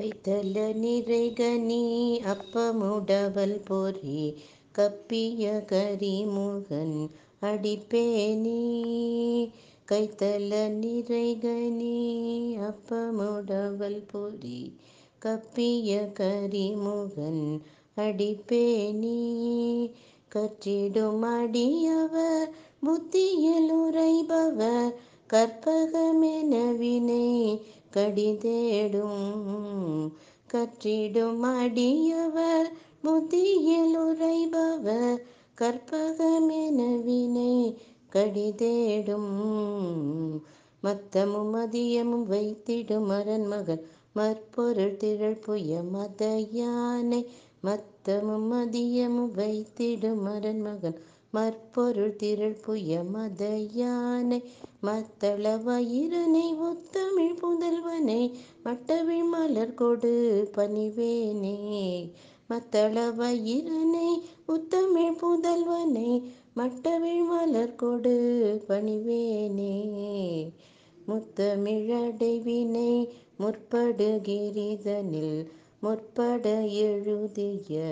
கைத்தல நிறைகனி அப்பமுடவல் பொரி கப்பிய கரிமுகன் அடிப்பேனி. கைத்தல நிறைகனி அப்பமுடவல் பொரி கப்பிய கரிமுகன் அடிப்பேனி. கற்றிடும் அடியவர் புத்தியில் உரைபவர் கற்பகமென வினை கடிதேடும். கற்றிடும் அடியவர் புத்தியில் உரைபவர் கற்பகமென வினை கடிதேடும். மத்தமும் மதியமும் வைத்திடும் அரன்மகன் மற்பொருள் திழல் புய மத யானை மத்தமும் மதியமும் வைத்திடும் அரன்மகன் மற்பொருள் திரள் புய மத யானை மத்தள வயிறனை ஒத்தமிழ் புதல்வனை மட்டவிழ் மலர் கொடு பணிவேனே. மத்தள வயிறனை உத்தமிழ் புதல்வனை மட்டவிழ் மலர் கொடு பணிவேனே. முத்தமிழடைவினை அடைவினை முற்பட எழுதிய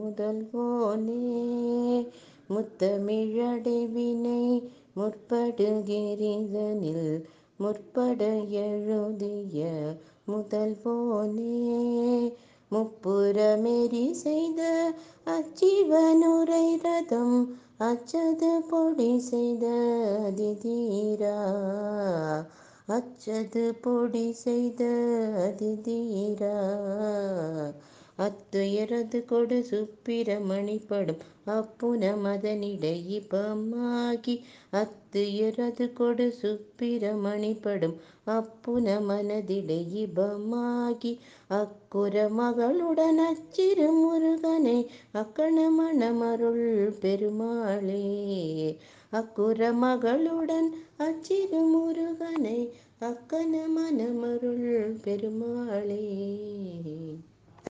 முதல்வோனே. முத்தமிழடைவினை அடைவினை முற்பட எழுதிய முதல்வோனே. முப்புறமெறி செய்த அச்சிவனுரை ரதம் அச்சது பொடி செய்த அதிதீரா. அச்சது பொடி செய்த அதிதீரா. அத்துயரது கொடு சுப்பிரமணிப்படும் அப்புன மதனிடை இன்பமாகி அத்துயரது கொடு சுப்பிரமணிப்படும் அப்புன மதனிடை இன்பமாகி அக்குற மகளுடன் அச்சிறு முருகனை அக்கண மணமருள் பெருமாளே. அக்குற மகளுடன் அச்சிறு முருகனை அக்கண மணமருள் பெருமாளே.